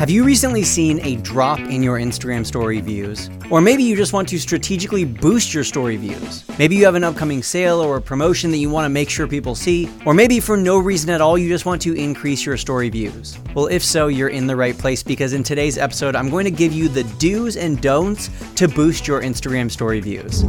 Have you recently seen a drop in your Instagram story views? Or maybe you just want to strategically boost your story views. Maybe you have an upcoming sale or a promotion that you want to make sure people see. Or maybe for no reason at all, you just want to increase your story views. Well, if so, you're in the right place because in today's episode, I'm going to give you the do's and don'ts to boost your Instagram story views.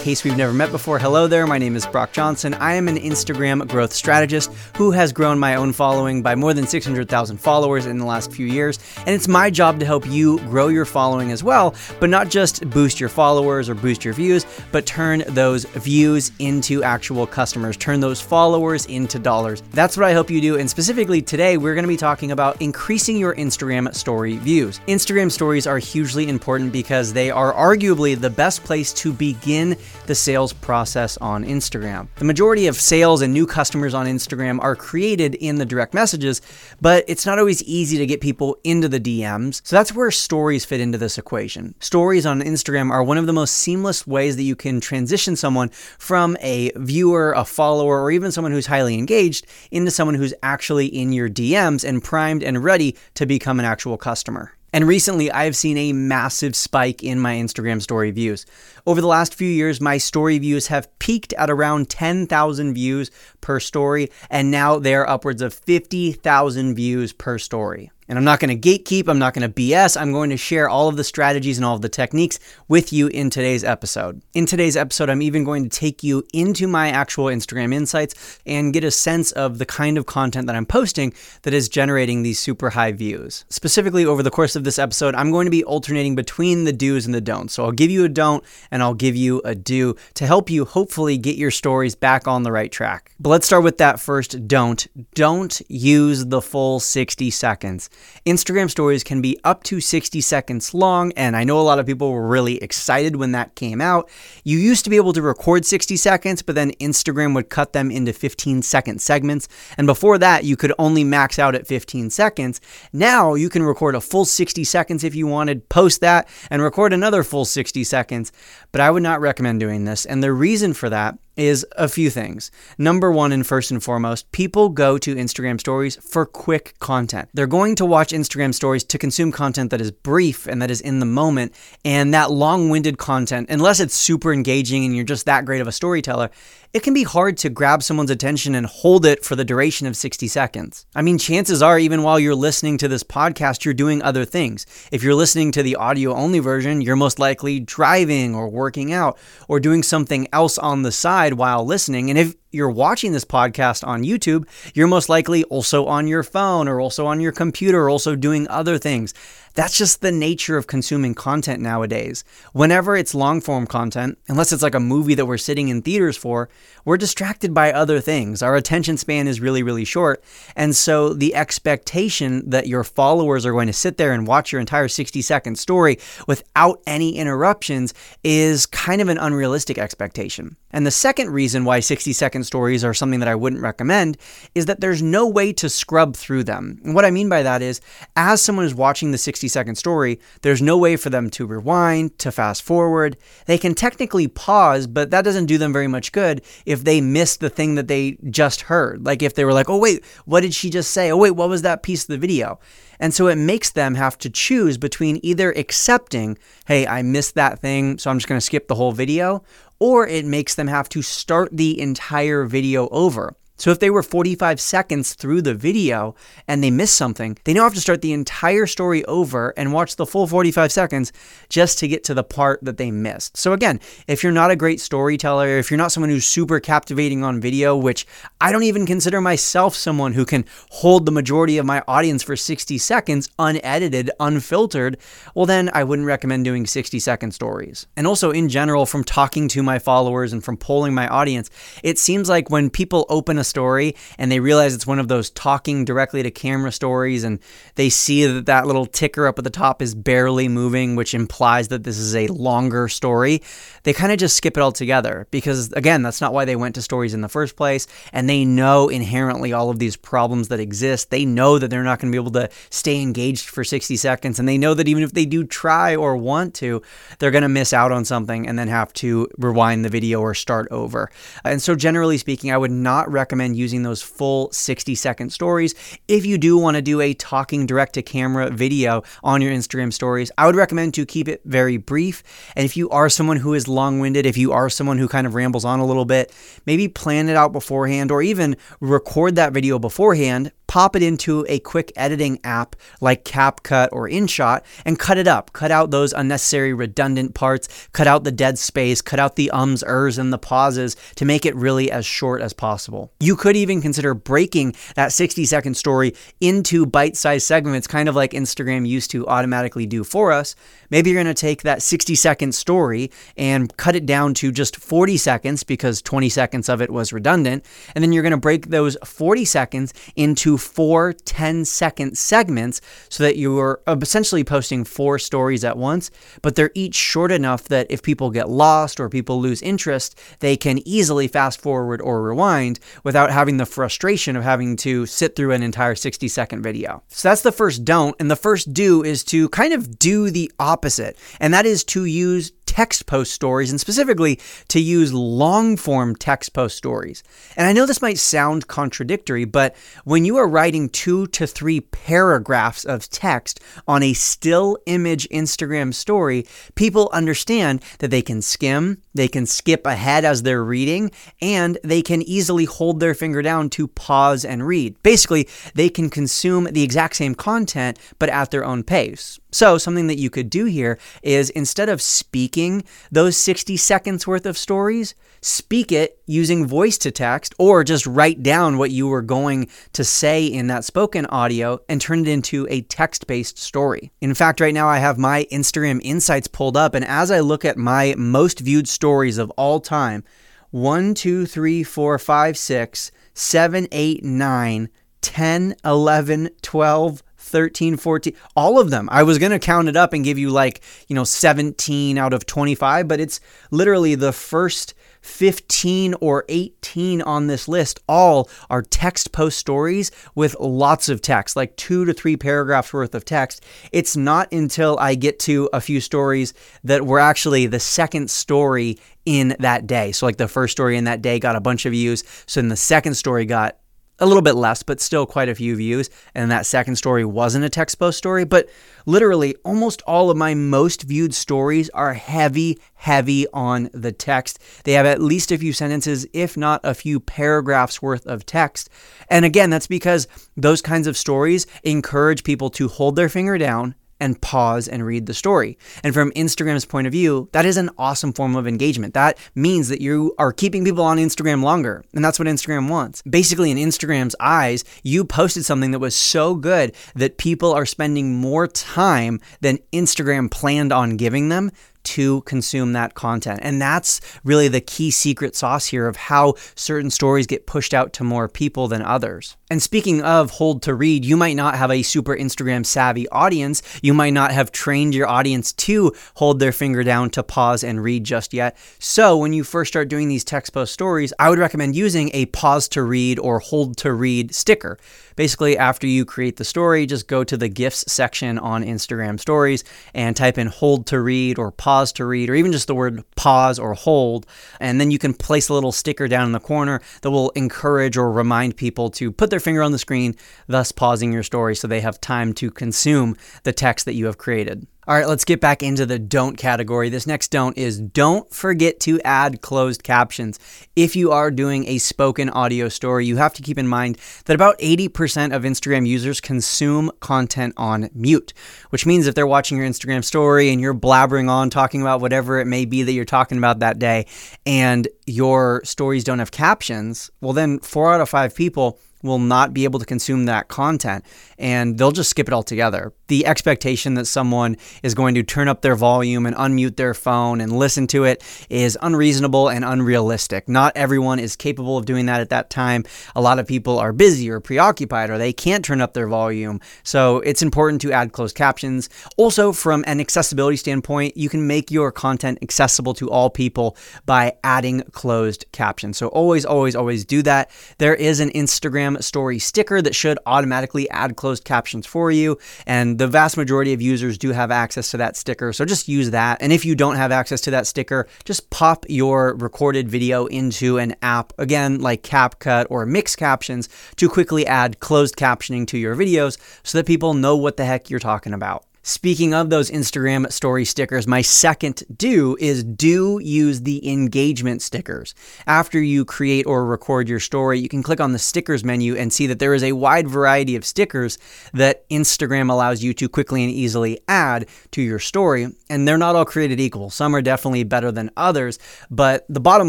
Case we've never met before, hello there. My name is Brock Johnson. I am an Instagram growth strategist who has grown my own following by more than 600,000 followers in the last few years. And it's my job to help you grow your following as well, but not just boost your followers or boost your views, but turn those views into actual customers, turn those followers into dollars. That's what I hope you do. And specifically today, we're going to be talking about increasing your Instagram story views. Instagram stories are hugely important because they are arguably the best place to begin the sales process on Instagram. The majority of sales and new customers on Instagram are created in the direct messages, but it's not always easy to get people into the DMs. So that's where stories fit into this equation. Stories on Instagram are one of the most seamless ways that you can transition someone from a viewer, a follower, or even someone who's highly engaged into someone who's actually in your DMs and primed and ready to become an actual customer. And recently, I've seen a massive spike in my Instagram story views. Over the last few years, my story views have peaked at around 10,000 views per story, and now they're upwards of 50,000 views per story. And I'm not going to gatekeep, I'm not going to BS. I'm going to share all of the strategies and all of the techniques with you in today's episode. In today's episode, I'm even going to take you into my actual Instagram insights and get a sense of the kind of content that I'm posting that is generating these super high views. Specifically, over the course of this episode, I'm going to be alternating between the do's and the don'ts. So I'll give you a don't and I'll give you a do to help you hopefully get your stories back on the right track. But let's start with that first don't. Don't use the full 60 seconds. Instagram stories can be up to 60 seconds long, and I know a lot of people were really excited when that came out. You used to be able to record 60 seconds, but then Instagram would cut them into 15 second segments. And before that, you could only max out at 15 seconds. Now you can record a full 60 seconds if you wanted, post that, and record another full 60 seconds. But I would not recommend doing this. And the reason for that is a few things. Number one, and first and foremost, people go to Instagram stories for quick content. They're going to watch Instagram stories to consume content that is brief and that is in the moment. And that long winded content, unless it's super engaging and you're just that great of a storyteller, it can be hard to grab someone's attention and hold it for the duration of 60 seconds. I mean, chances are, even while you're listening to this podcast, you're doing other things. If you're listening to the audio only version, you're most likely driving or working out or doing something else on the side while listening. And if you're watching this podcast on YouTube, you're most likely also on your phone or also on your computer, or also doing other things. That's just the nature of consuming content nowadays. Whenever it's long form content, unless it's like a movie that we're sitting in theaters for, we're distracted by other things. Our attention span is really, really short. And so the expectation that your followers are going to sit there and watch your entire 60 second story without any interruptions is kind of an unrealistic expectation. And the second reason why 60 second stories are something that I wouldn't recommend is that there's no way to scrub through them. And what I mean by that is, as someone is watching the 60 second story, there's no way for them to rewind, to fast forward. They can technically pause, but that doesn't do them very much good if they miss the thing that they just heard. Like if they were like, oh, wait, what did she just say? Oh, wait, what was that piece of the video? And so it makes them have to choose between either accepting, hey, I missed that thing, so I'm just going to skip the whole video, or it makes them have to start the entire video over. So if they were 45 seconds through the video and they missed something, they now have to start the entire story over and watch the full 45 seconds just to get to the part that they missed. So again, if you're not a great storyteller, if you're not someone who's super captivating on video, which I don't even consider myself someone who can hold the majority of my audience for 60 seconds unedited, unfiltered, well then I wouldn't recommend doing 60 second stories. And also in general from talking to my followers and from polling my audience, it seems like when people open a story and they realize it's one of those talking directly to camera stories and they see that that little ticker up at the top is barely moving, which implies that this is a longer story, they kind of just skip it all together because, again, that's not why they went to stories in the first place. And they know inherently all of these problems that exist. They know that they're not going to be able to stay engaged for 60 seconds. And they know that even if they do try or want to, they're going to miss out on something and then have to rewind the video or start over. And so, generally speaking, I would not recommend using those full 60 second stories. If you do want to do a talking direct to camera video on your Instagram stories, I would recommend to keep it very brief. And if you are someone who is long winded, if you are someone who kind of rambles on a little bit, maybe plan it out beforehand or even record that video beforehand pop it into a quick editing app like CapCut or InShot and cut it up. Cut out those unnecessary redundant parts, cut out the dead space, cut out the ums, ers, and the pauses to make it really as short as possible. You could even consider breaking that 60 second story into bite sized segments, kind of like Instagram used to automatically do for us. Maybe you're going to take that 60 second story and cut it down to just 40 seconds because 20 seconds of it was redundant. And then you're going to break those 40 seconds into four 10 second segments so that you're uh, essentially posting four stories at once, but they're each short enough that if people get lost or people lose interest, they can easily fast forward or rewind without having the frustration of having to sit through an entire 60 second video. So that's the first don't. And the first do is to kind of do the opposite, and that is to use text post stories and specifically to use long form text post stories. And I know this might sound contradictory, but when you are writing two to three paragraphs of text on a still image Instagram story, people understand that they can skim, they can skip ahead as they're reading, and they can easily hold their finger down to pause and read. Basically, they can consume the exact same content, but at their own pace. So, something that you could do here is instead of speaking those 60 seconds worth of stories, speak it using voice to text or just write down what you were going to say in that spoken audio and turn it into a text based story. In fact, right now I have my Instagram insights pulled up, and as I look at my most viewed stories of all time, one, two, three, four, five, six, seven, eight, nine, 10, 11, 12, 13, 14, all of them. I was going to count it up and give you like, you know, 17 out of 25, but it's literally the first 15 or 18 on this list all are text post stories with lots of text, like two to three paragraphs worth of text. It's not until I get to a few stories that were actually the second story in that day. So, like the first story in that day got a bunch of views. So, then the second story got a little bit less, but still quite a few views. And that second story wasn't a text post story, but literally almost all of my most viewed stories are heavy, heavy on the text. They have at least a few sentences, if not a few paragraphs worth of text. And again, that's because those kinds of stories encourage people to hold their finger down and pause and read the story. And from Instagram's point of view, that is an awesome form of engagement. That means that you are keeping people on Instagram longer. And that's what Instagram wants. Basically, in Instagram's eyes, you posted something that was so good that people are spending more time than Instagram planned on giving them to consume that content. And that's really the key secret sauce here of how certain stories get pushed out to more people than others. And speaking of hold to read, you might not have a super Instagram savvy audience. You might not have trained your audience to hold their finger down to pause and read just yet. So when you first start doing these text post stories, I would recommend using a pause to read or hold to read sticker. Basically, after you create the story, just go to the GIFs section on Instagram stories and type in hold to read or pause to read, or even just the word pause or hold. And then you can place a little sticker down in the corner that will encourage or remind people to put their finger on the screen, thus pausing your story so they have time to consume the text that you have created. All right, let's get back into the don't category. This next don't is don't forget to add closed captions. If you are doing a spoken audio story, you have to keep in mind that about 80% of Instagram users consume content on mute, which means if they're watching your Instagram story and you're blabbering on, talking about whatever it may be that you're talking about that day, and your stories don't have captions, well, then four out of five people will not be able to consume that content and they'll just skip it altogether. The expectation that someone is going to turn up their volume and unmute their phone and listen to it is unreasonable and unrealistic. Not everyone is capable of doing that at that time. A lot of people are busy or preoccupied or they can't turn up their volume. So it's important to add closed captions. Also, from an accessibility standpoint, you can make your content accessible to all people by adding closed captions. So always, always, always do that. There is an Instagram story sticker that should automatically add closed captions for you. And the vast majority of users do have access to that sticker. So just use that. And if you don't have access to that sticker, just pop your recorded video into an app, again, like CapCut or Mix Captions, to quickly add closed captioning to your videos so that people know what the heck you're talking about. Speaking of those Instagram story stickers, my second do is do use the engagement stickers. After you create or record your story, you can click on the stickers menu and see that there is a wide variety of stickers that Instagram allows you to quickly and easily add to your story. And they're not all created equal. Some are definitely better than others. But the bottom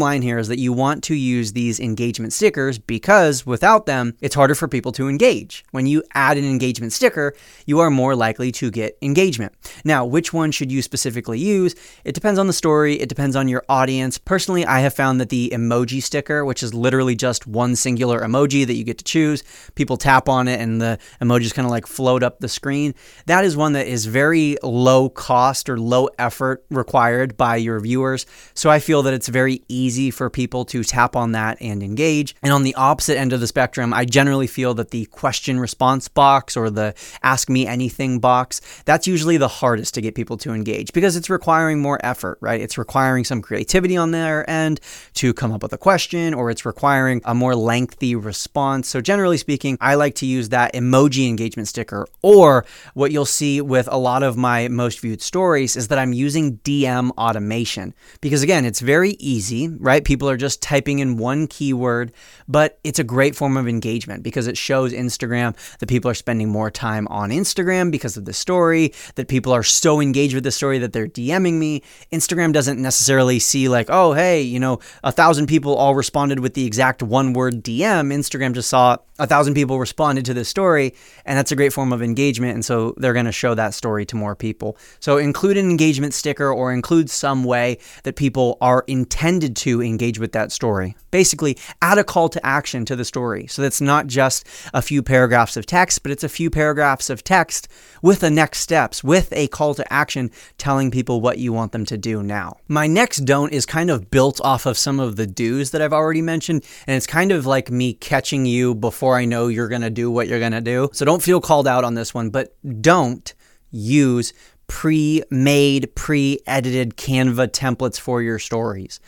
line here is that you want to use these engagement stickers because without them, it's harder for people to engage. When you add an engagement sticker, you are more likely to get engagement. Now, which one should you specifically use? It depends on the story, it depends on your audience. Personally, I have found that the emoji sticker, which is literally just one singular emoji that you get to choose, people tap on it and the emojis kind of like float up the screen. That is one that is very low cost or low effort required by your viewers. So I feel that it's very easy for people to tap on that and engage. And on the opposite end of the spectrum, I generally feel that the question response box or the ask me anything box, that's usually the hardest to get people to engage because it's requiring more effort, right? It's requiring some creativity on their end to come up with a question or it's requiring a more lengthy response. So, generally speaking, I like to use that emoji engagement sticker. Or what you'll see with a lot of my most viewed stories is that I'm using DM automation because, again, it's very easy, right? People are just typing in one keyword, but it's a great form of engagement because it shows Instagram that people are spending more time on Instagram because of the that people are so engaged with the story that they're DMing me. Instagram doesn't necessarily see, like, oh, hey, you know, a thousand people all responded with the exact one word DM. Instagram just saw a thousand people responded to this story, and that's a great form of engagement. And so they're going to show that story to more people. So include an engagement sticker or include some way that people are intended to engage with that story. Basically, add a call to action to the story. So that's not just a few paragraphs of text, but it's a few paragraphs of text with a next steps, with a call to action telling people what you want them to do now. My next don't is kind of built off of some of the do's that I've already mentioned, and it's kind of like me catching you before I know you're going to do what you're going to do. So don't feel called out on this one, but don't use pre made, pre edited Canva templates for your stories.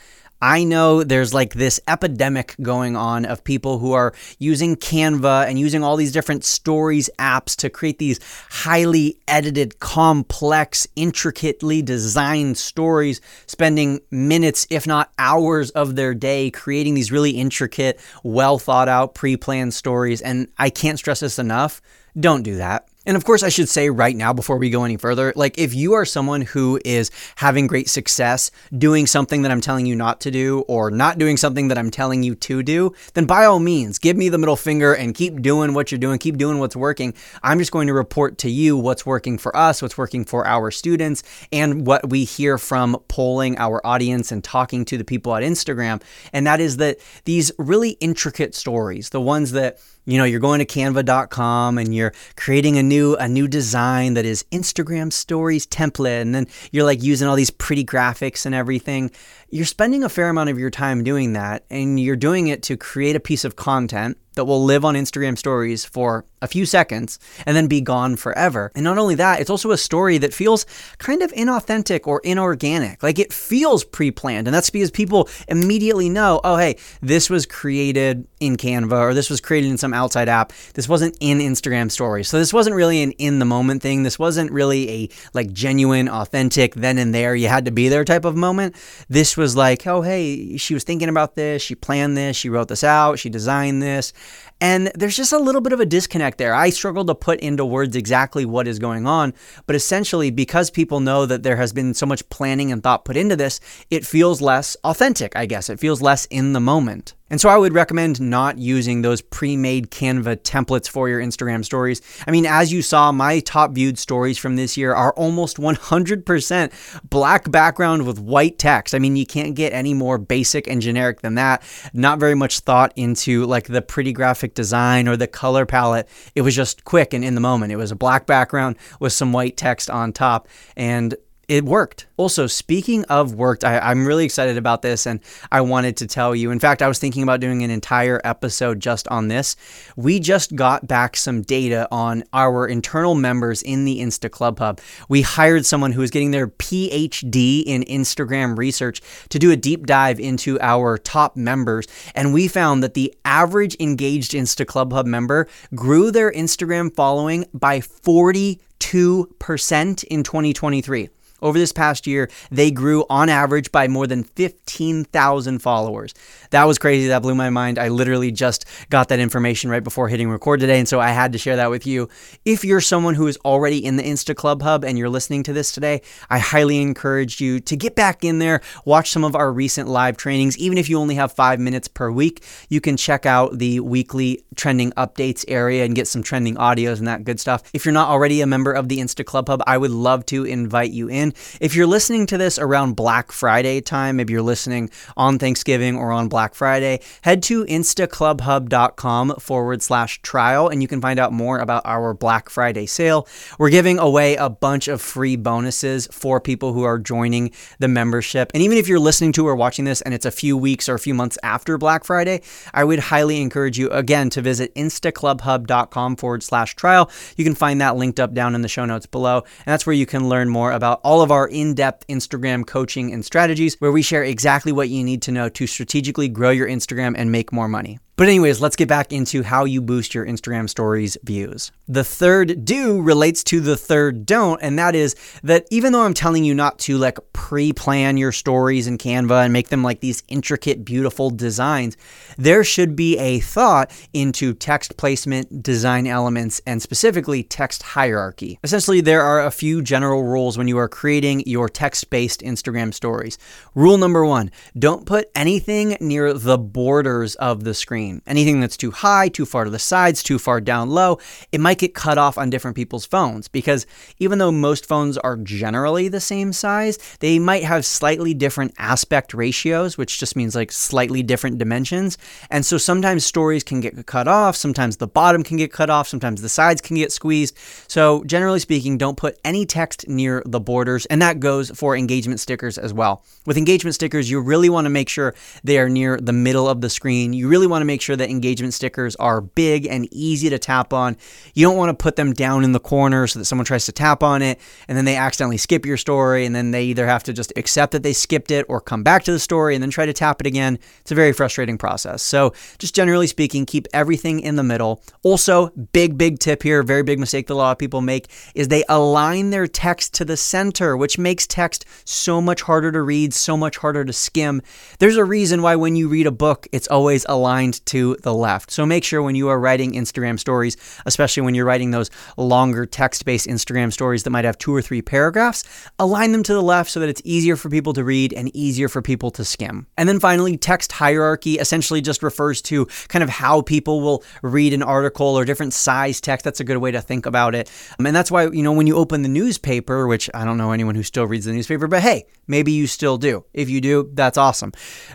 I know there's like this epidemic going on of people who are using Canva and using all these different stories apps to create these highly edited, complex, intricately designed stories, spending minutes, if not hours of their day creating these really intricate, well thought out, pre planned stories. And I can't stress this enough. Don't do that. And of course, I should say right now before we go any further, like if you are someone who is having great success doing something that I'm telling you not to do or not doing something that I'm telling you to do, then by all means, give me the middle finger and keep doing what you're doing, keep doing what's working. I'm just going to report to you what's working for us, what's working for our students, and what we hear from polling our audience and talking to the people at Instagram. And that is that these really intricate stories, the ones that you know you're going to canva.com and you're creating a new a new design that is Instagram stories template and then you're like using all these pretty graphics and everything. You're spending a fair amount of your time doing that and you're doing it to create a piece of content that will live on Instagram stories for a few seconds and then be gone forever. And not only that, it's also a story that feels kind of inauthentic or inorganic. Like it feels pre planned. And that's because people immediately know, oh, hey, this was created in Canva or this was created in some outside app. This wasn't in Instagram stories. So this wasn't really an in the moment thing. This wasn't really a like genuine, authentic, then and there, you had to be there type of moment. This was like, oh, hey, she was thinking about this. She planned this. She wrote this out. She designed this. And there's just a little bit of a disconnect there. I struggle to put into words exactly what is going on, but essentially, because people know that there has been so much planning and thought put into this, it feels less authentic, I guess. It feels less in the moment. And so I would recommend not using those pre made Canva templates for your Instagram stories. I mean, as you saw, my top viewed stories from this year are almost 100% black background with white text. I mean, you can't get any more basic and generic than that. Not very much thought into like the pretty graphic design or the color palette. It was just quick and in the moment. It was a black background with some white text on top. And it worked. Also, speaking of worked, I, am really excited about this and I wanted to tell you. In fact, I was thinking about doing an entire episode just on this. We just got back some data on our internal members in the Insta Club Hub. We hired someone who is getting their PhD in Instagram research to do a deep dive into our top members. And we found that the average engaged Insta Club Hub member grew their Instagram following by 42% in 2023. Over this past year, they grew on average by more than 15,000 followers. That was crazy. That blew my mind. I literally just got that information right before hitting record today, and so I had to share that with you. If you're someone who is already in the Insta Club Hub and you're listening to this today, I highly encourage you to get back in there, watch some of our recent live trainings. Even if you only have five minutes per week, you can check out the weekly trending updates area and get some trending audios and that good stuff. If you're not already a member of the Insta Club Hub, I would love to invite you in. If you're listening to this around Black Friday time, maybe you're listening on Thanksgiving or on Black Friday, head to instaclubhub.com forward slash trial and you can find out more about our Black Friday sale. We're giving away a bunch of free bonuses for people who are joining the membership. And even if you're listening to or watching this and it's a few weeks or a few months after Black Friday, I would highly encourage you again to visit instaclubhub.com forward slash trial. You can find that linked up down in the show notes below. And that's where you can learn more about all of our in depth Instagram coaching and strategies, where we share exactly what you need to know to strategically grow your Instagram and make more money. But, anyways, let's get back into how you boost your Instagram stories views. The third do relates to the third don't, and that is that even though I'm telling you not to like pre plan your stories in Canva and make them like these intricate, beautiful designs, there should be a thought into text placement, design elements, and specifically text hierarchy. Essentially, there are a few general rules when you are creating your text based Instagram stories. Rule number one don't put anything near the borders of the screen screen. Anything that's too high, too far to the sides, too far down low, it might get cut off on different people's phones because even though most phones are generally the same size, they might have slightly different aspect ratios, which just means like slightly different dimensions. And so sometimes stories can get cut off, sometimes the bottom can get cut off, sometimes the sides can get squeezed. So generally speaking, don't put any text near the borders, and that goes for engagement stickers as well. With engagement stickers, you really want to make sure they are near the middle of the screen. You really want to make make sure that engagement stickers are big and easy to tap on. You don't want to put them down in the corner so that someone tries to tap on it and then they accidentally skip your story and then they either have to just accept that they skipped it or come back to the story and then try to tap it again. It's a very frustrating process. So, just generally speaking, keep everything in the middle. Also, big, big tip here, very big mistake that a lot of people make is they align their text to the center, which makes text so much harder to read, so much harder to skim. There's a reason why when you read a book, it's always aligned to the left. So make sure when you are writing Instagram stories, especially when you're writing those longer text based Instagram stories that might have two or three paragraphs, align them to the left so that it's easier for people to read and easier for people to skim. And then finally, text hierarchy essentially just refers to kind of how people will read an article or different size text. That's a good way to think about it. Um, and that's why, you know, when you open the newspaper, which I don't know anyone who still reads the newspaper, but hey, maybe you still do. If you do, that's awesome.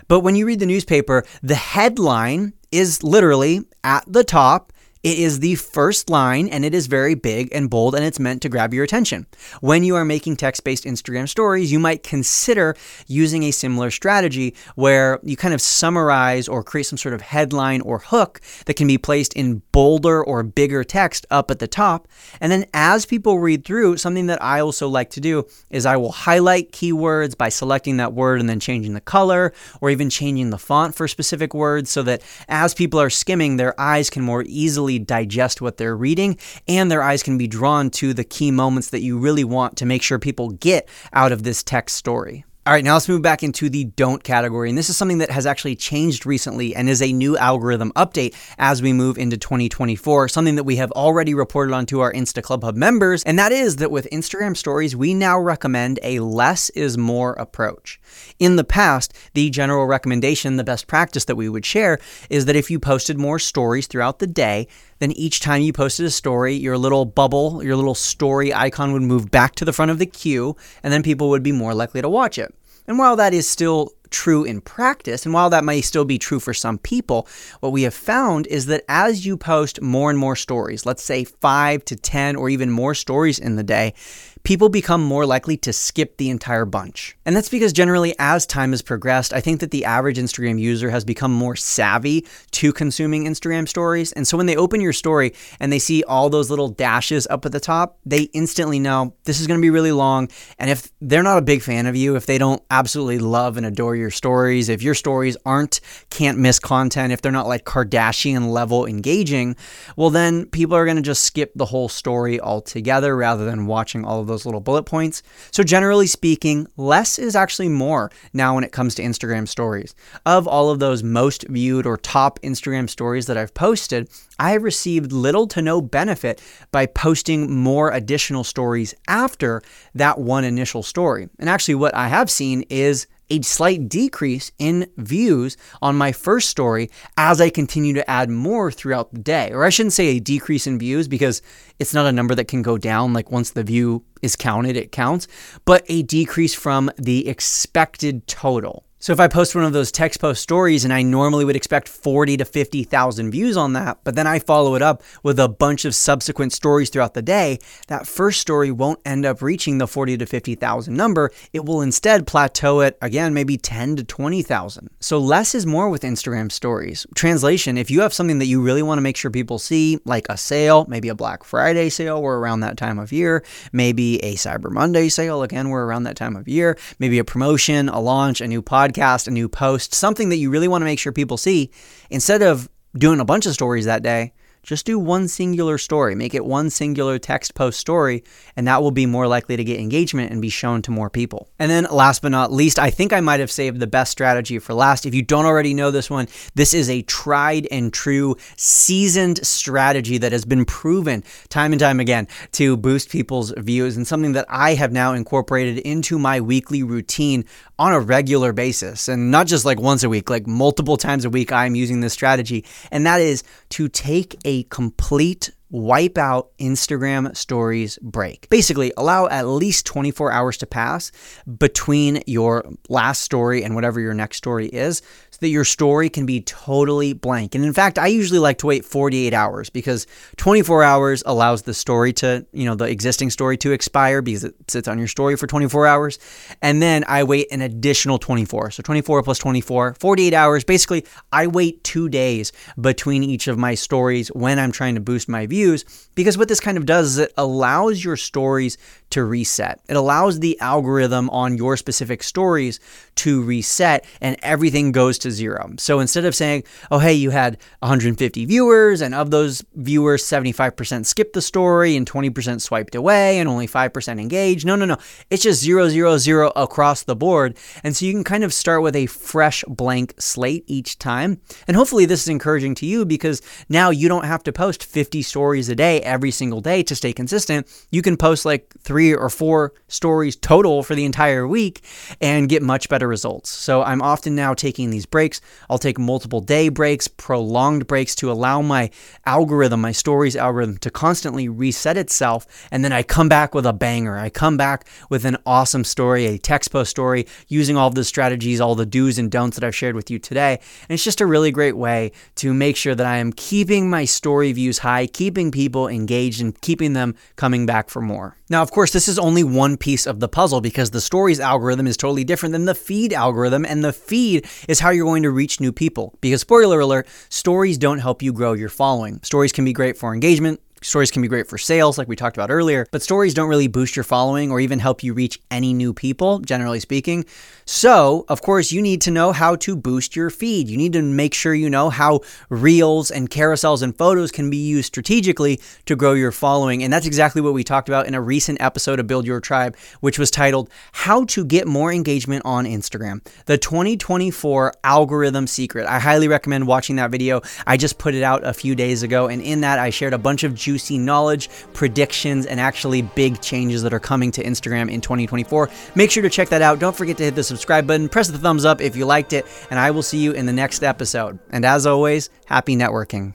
But when you read the newspaper, the headline is literally at the top it is the first line and it is very big and bold and it's meant to grab your attention. When you are making text based Instagram stories, you might consider using a similar strategy where you kind of summarize or create some sort of headline or hook that can be placed in bolder or bigger text up at the top. And then as people read through, something that I also like to do is I will highlight keywords by selecting that word and then changing the color or even changing the font for specific words so that as people are skimming, their eyes can more easily digest what they're reading, and their eyes can be drawn to the key moments that you really want to make sure people get out of this text story. All right, now let's move back into the don't category. And this is something that has actually changed recently and is a new algorithm update as we move into 2024. Something that we have already reported on to our Insta Club Hub members. And that is that with Instagram stories, we now recommend a less is more approach. In the past, the general recommendation, the best practice that we would share is that if you posted more stories throughout the day, then each time you posted a story, your little bubble, your little story icon would move back to the front of the queue, and then people would be more likely to watch it. And while that is still true in practice, and while that may still be true for some people, what we have found is that as you post more and more stories, let's say five to 10 or even more stories in the day, people become more likely to skip the entire bunch. And that's because generally, as time has progressed, I think that the average Instagram user has become more savvy to consuming Instagram stories. And so when they open your story and they see all those little dashes up at the top, they instantly know this is going to be really long. And if they're not a big fan of you, if they don't absolutely love and adore your stories, if your stories aren't can't miss content, if they're not like Kardashian level engaging, well, then people are going to just skip the whole story altogether rather than watching all of those little bullet points. So, generally speaking, less is actually more now when it comes to Instagram stories. Of all of those most viewed or top Instagram stories that I've posted, I have received little to no benefit by posting more additional stories after that one initial story. And actually, what I have seen is a slight decrease in views on my first story as I continue to add more throughout the day. Or I shouldn't say a decrease in views because it's not a number that can go down. Like once the view is counted, it counts, but a decrease from the expected total. So if I post one of those text post stories and I normally would expect 40 to 50,000 views on that, but then I follow it up with a bunch of subsequent stories throughout the day, that first story won't end up reaching the 40 to 50,000 number. It will instead plateau at again maybe 10 to 20,000. So less is more with Instagram stories. Translation, if you have something that you really want to make sure people see, like a sale, maybe a Black Friday sale, we're around that time of year, maybe a Cyber Monday sale, again, we're around that time of year, maybe a promotion, a launch, a new podcast podcast, a new post, something that you really want to make sure people see, instead of doing a bunch of stories that day, just do one singular story. Make it one singular text post story, and that will be more likely to get engagement and be shown to more people. And then, last but not least, I think I might have saved the best strategy for last. If you don't already know this one, this is a tried and true, seasoned strategy that has been proven time and time again to boost people's views, and something that I have now incorporated into my weekly routine on a regular basis and not just like once a week, like multiple times a week, I'm using this strategy. And that is to take a complete wipe out Instagram stories break. Basically, allow at least 24 hours to pass between your last story and whatever your next story is that your story can be totally blank. And in fact, I usually like to wait 48 hours because 24 hours allows the story to, you know, the existing story to expire because it sits on your story for 24 hours. And then I wait an additional 24. So 24 plus 24, 48 hours. Basically, I wait two days between each of my stories when I'm trying to boost my views because what this kind of does is it allows your stories to reset. It allows the algorithm on your specific stories to reset and everything goes to zero. So instead of saying, oh, hey, you had 150 viewers and of those viewers, 75% skipped the story and 20% swiped away and only 5% engaged. No, no, no. It's just zero, zero, zero across the board. And so you can kind of start with a fresh blank slate each time. And hopefully this is encouraging to you because now you don't have to post 50 stories a day every single day to stay consistent. You can post like three three or four stories total for the entire week and get much better results. So I'm often now taking these breaks. I'll take multiple day breaks, prolonged breaks to allow my algorithm, my stories algorithm, to constantly reset itself. And then I come back with a banger. I come back with an awesome story, a text post story, using all the strategies, all the do's and don'ts that I've shared with you today. And it's just a really great way to make sure that I am keeping my story views high, keeping people engaged, and keeping them coming back for more. Now, of course, this is only one piece of the puzzle because the stories algorithm is totally different than the feed algorithm, and the feed is how you're going to reach new people. Because, spoiler alert, stories don't help you grow your following. Stories can be great for engagement, Stories can be great for sales, like we talked about earlier, but stories don't really boost your following or even help you reach any new people, generally speaking. So, of course, you need to know how to boost your feed. You need to make sure you know how reels and carousels and photos can be used strategically to grow your following. And that's exactly what we talked about in a recent episode of Build Your Tribe, which was titled How to Get More Engagement on Instagram, the 2024 algorithm secret. I highly recommend watching that video. I just put it out a few days ago, and in that, I shared a bunch of juicy knowledge, predictions, and actually big changes that are coming to Instagram in 2024. Make sure to check that out. Don't forget to hit the subscribe subscribe button, press the thumbs up if you liked it, and I will see you in the next episode. And as always, happy networking.